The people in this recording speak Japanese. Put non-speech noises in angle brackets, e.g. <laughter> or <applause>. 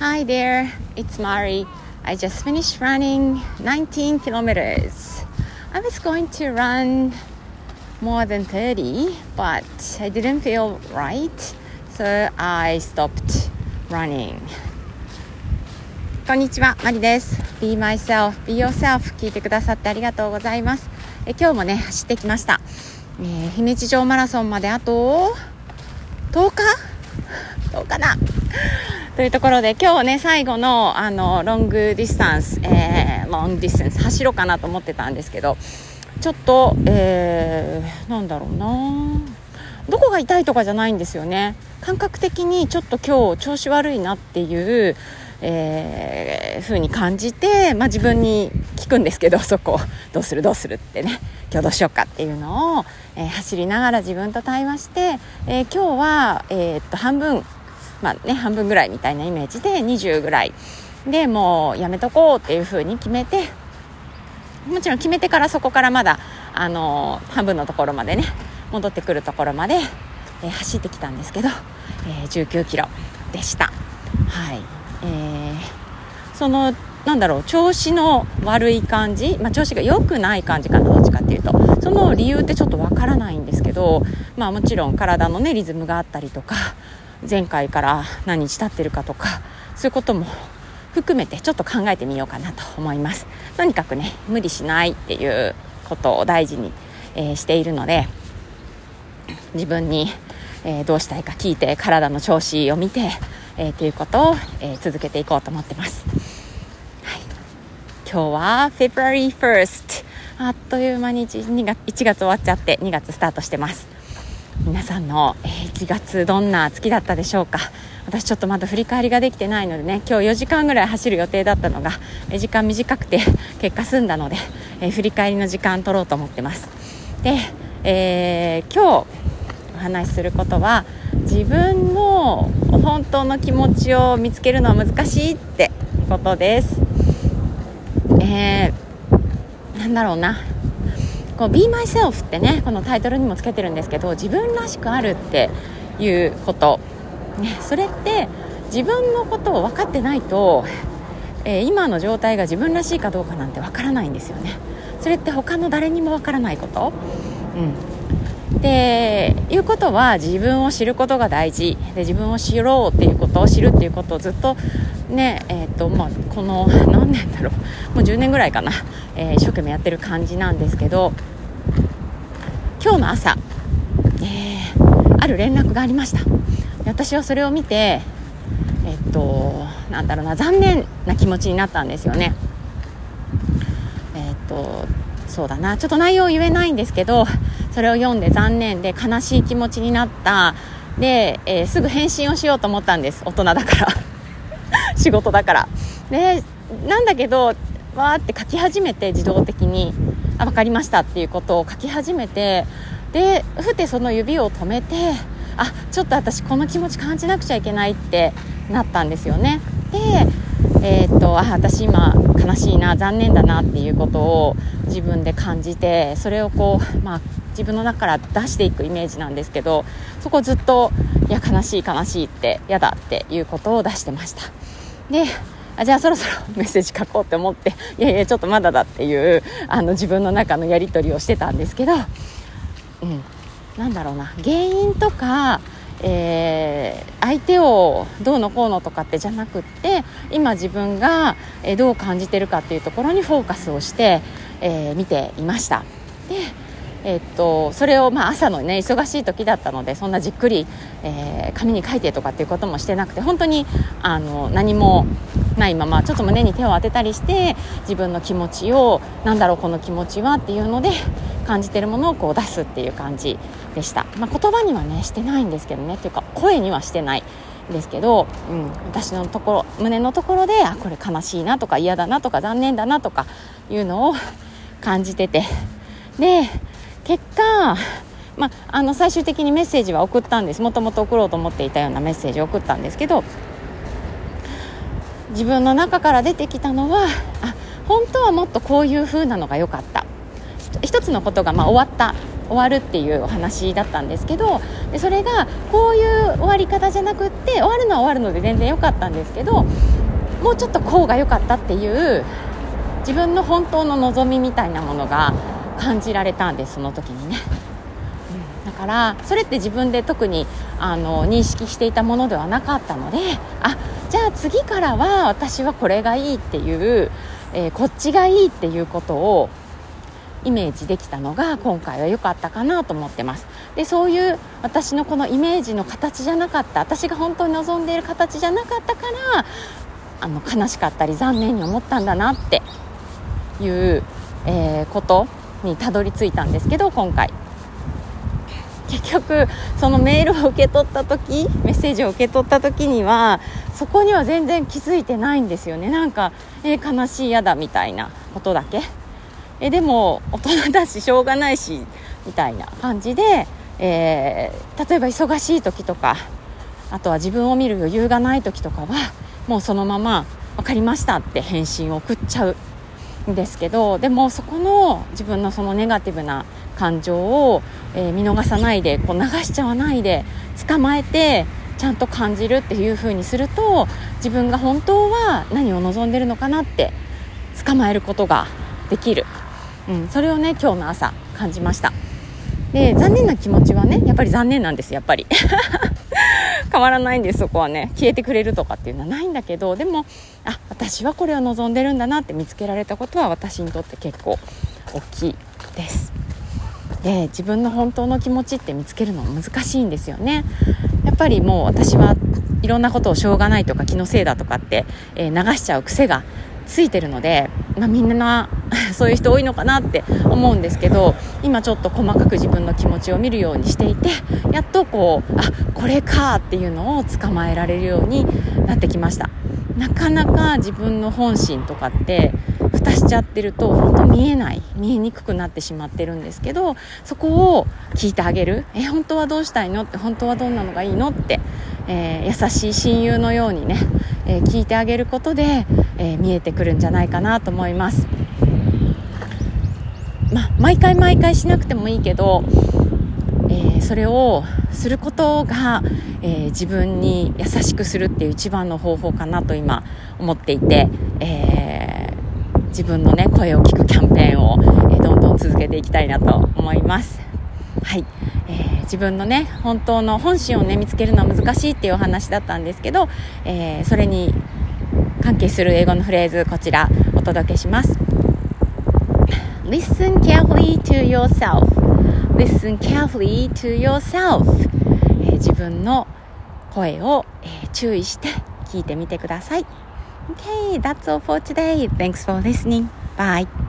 Hi there, it's Mari. I just finished running 19 kilometers. I was going to run more than 30, but I didn't feel right, so I stopped running. こんにちは、マリです。Be myself, be yourself 聞いてくださってありがとうございます。え今日もね、走ってきました。えー姫路城マラソンまであと10日 ?10 日な。というところで今日ね最後のあの long distance、えー、 long distance 走ろうかなと思ってたんですけどちょっと、えー、なんだろうな。どこが痛いとかじゃないんですよね。感覚的にちょっと今日調子悪いなっていう、えー、風に感じて、まあ、自分に聞くんですけどそこ。どうする？どうするってね。今日どうしようかっていうのを、えー走りながら自分と対話して、えー今日は、えーっと半分まあね、半分ぐらいみたいなイメージで20ぐらい。でもうやめとこうっていうふうに決めてもちろん決めてからそこからまだあの半分のところまでね戻ってくるところまで、えー走ってきたんですけど、えー19キロでした。はい。えーそのなんだろう調子の悪い感じ、まあ、調子が良くない感じかなどっちかっていうと。その理由ってちょっとわからないんですけど、まあ、もちろん体のねリズムがあったりとか前回から何日経ってるかとかそういうことも含めてちょっと考えてみようかなと思います。とにかくね無理しないっていうことを大事に、えーしているので自分に、えーどうしたいか聞いて体の調子を見て、えーっていうことを、えー続けていこうと思ってます、はい、今日は February 1st あっという間に 1, 月1月終わっちゃって2月スタートしてます。皆さんの1月どんな月だったでしょうか。私ちょっとまだ振り返りができてないのでね今日4時間ぐらい走る予定だったのが時間短くて結果済んだので、えー振り返りの時間取ろうと思ってます。で、えー今日お話しすることは自分の本当の気持ちを見つけるのは難しいってことです。えーなんだろうな。こう Be Myself ってねこのタイトルにもつけてるんですけど自分らしくあるっていうこと、ね、それって自分のことを分かってないと、えー今の状態が自分らしいかどうかなんて分からないんですよね。それって他の誰にも分からないこと、うん、でいうことは自分を知ることが大事。で自分を知ろうっていうことを知るっていうことをずっとねえーとまあ、この何年だろう。もう10年ぐらいかな、えー一生懸命やってる感じなんですけど今日の朝、えーある連絡がありました。私はそれを見てえっとなんだろうな残念な気持ちになったんですよね。えっとそうだな。ちょっと内容を言えないんですけどそれを読んで残念で悲しい気持ちになった。で、えーすぐ返信をしようと思ったんです。大人だから。<laughs> 仕事だから。でなんだけどわーって書き始めて自動的に。あ分かりましたっていうことを書き始めて。でふてその指を止めてあちょっと私この気持ち感じなくちゃいけないってなったんですよね。でえーっとあ私今悲しいな残念だなっていうことを自分で感じてそれをこう、まあ、自分の中から出していくイメージなんですけどそこずっといや悲しい悲しいって嫌だっていうことを出してましたであじゃあそろそろ <laughs> メッセージ書こうって思っていやいやちょっとまだだっていうあの自分の中のやり取りをしてたんですけど、うん、なんだろうな原因とか、えー相手をどうのこうのとかってじゃなくって今自分がえーどう感じてるかっていうところにフォーカスをして、えー見ていました。えーっとそれをまあ朝のね忙しい時だったのでそんなじっくり、えー紙に書いてとかっていうこともしてなくて本当にあの何もないままちょっと胸に手を当てたりして自分の気持ちをなんだろうこの気持ちはっていうので感じてるものをこう出すっていう感じでした、まあ、言葉にはねしてないんですけどね。っていうか声にはしてないですけど、うん、私のところ胸のところであこれ悲しいなとか嫌だなとか残念だなとかいうのを感じてて。で結果、<laughs> まあ、あの最終的にメッセージは送ったんです。もともと送ろうと思っていたようなメッセージを送ったんですけど自分の中から出てきたのはあ本当はもっとこういう風なのが良かった。一つのことがまあ終わった。終わるっていうお話だったんですけどでそれがこういう終わり方じゃなくって終わるのは終わるので全然良かったんですけどもうちょっとこうが良かったっていう自分の本当の望みみたいなものが感じられたんですその時にね、うん、だからそれって自分で特にあの認識していたものではなかったのであじゃあ次からは私はこれがいいっていう、えー、こっちがいいっていうことをイメージできたのが今回は良かったかなと思ってます。でそういう私のこのイメージの形じゃなかった私が本当に望んでいる形じゃなかったからあの悲しかったり残念に思ったんだなっていう、えー、ことにたどり着いたんですけど今回。結局そのメールを受け取った時メッセージを受け取った時にはそこには全然気づいてないんですよね。なんか、えー、悲しいやだみたいなことだけ。えでも大人だししょうがないしみたいな感じで、えー、例えば忙しい時とかあとは自分を見る余裕がない時とかはもうそのまま「分かりました」って返信を送っちゃう。んですけどでもそこの自分のそのネガティブな感情を、えー、見逃さないでこう流しちゃわないで捕まえてちゃんと感じるっていう風にすると自分が本当は何を望んでるのかなって捕まえることができる、うん、それをね今日の朝感じました。で残念な気持ちはねやっぱり残念なんですやっぱり。<laughs> 変わらないんですそこはね。消えてくれるとかっていうのはないんだけどでもあ私はこれを望んでるんだなって見つけられたことは私にとって結構大きいです。で自分の本当の気持ちって見つけるの難しいんですよね。やっぱりもう私はいろんなことをしょうがないとか気のせいだとかって、えー、流しちゃう癖がついてるので、まあ、みんな <laughs> そういう人多いのかなって思うんですけど今ちょっと細かく自分の気持ちを見るようにしていてやっとこうあこれかっていうのを捕まえられるようになってきました。なかなか自分の本心とかって蓋しちゃってると本当見えない見えにくくなってしまってるんですけどそこを聞いてあげる。え本当はどうしたいの？って本当はどんなのがいいの？って、えー、優しい親友のようにね、え、聞いてあげることで、え、見えてくるんじゃないかなと思います。ま毎回毎回しなくてもいいけど、えそれをすることが、え自分に優しくするっていう一番の方法かなと今思っていて、え自分のね声を聞くキャンペーンを、えどんどん続けていきたいなと思います。はい、ー、自分のね本当の本心をね見つけるのは難しいっていうお話だったんですけど、えー、それに関係する英語のフレーズこちらお届けします Listen carefully to yourself Listen carefully to yourself、えー、自分の声を、えー、注意して聞いてみてください Okay, that's all for today. Thanks for listening. Bye.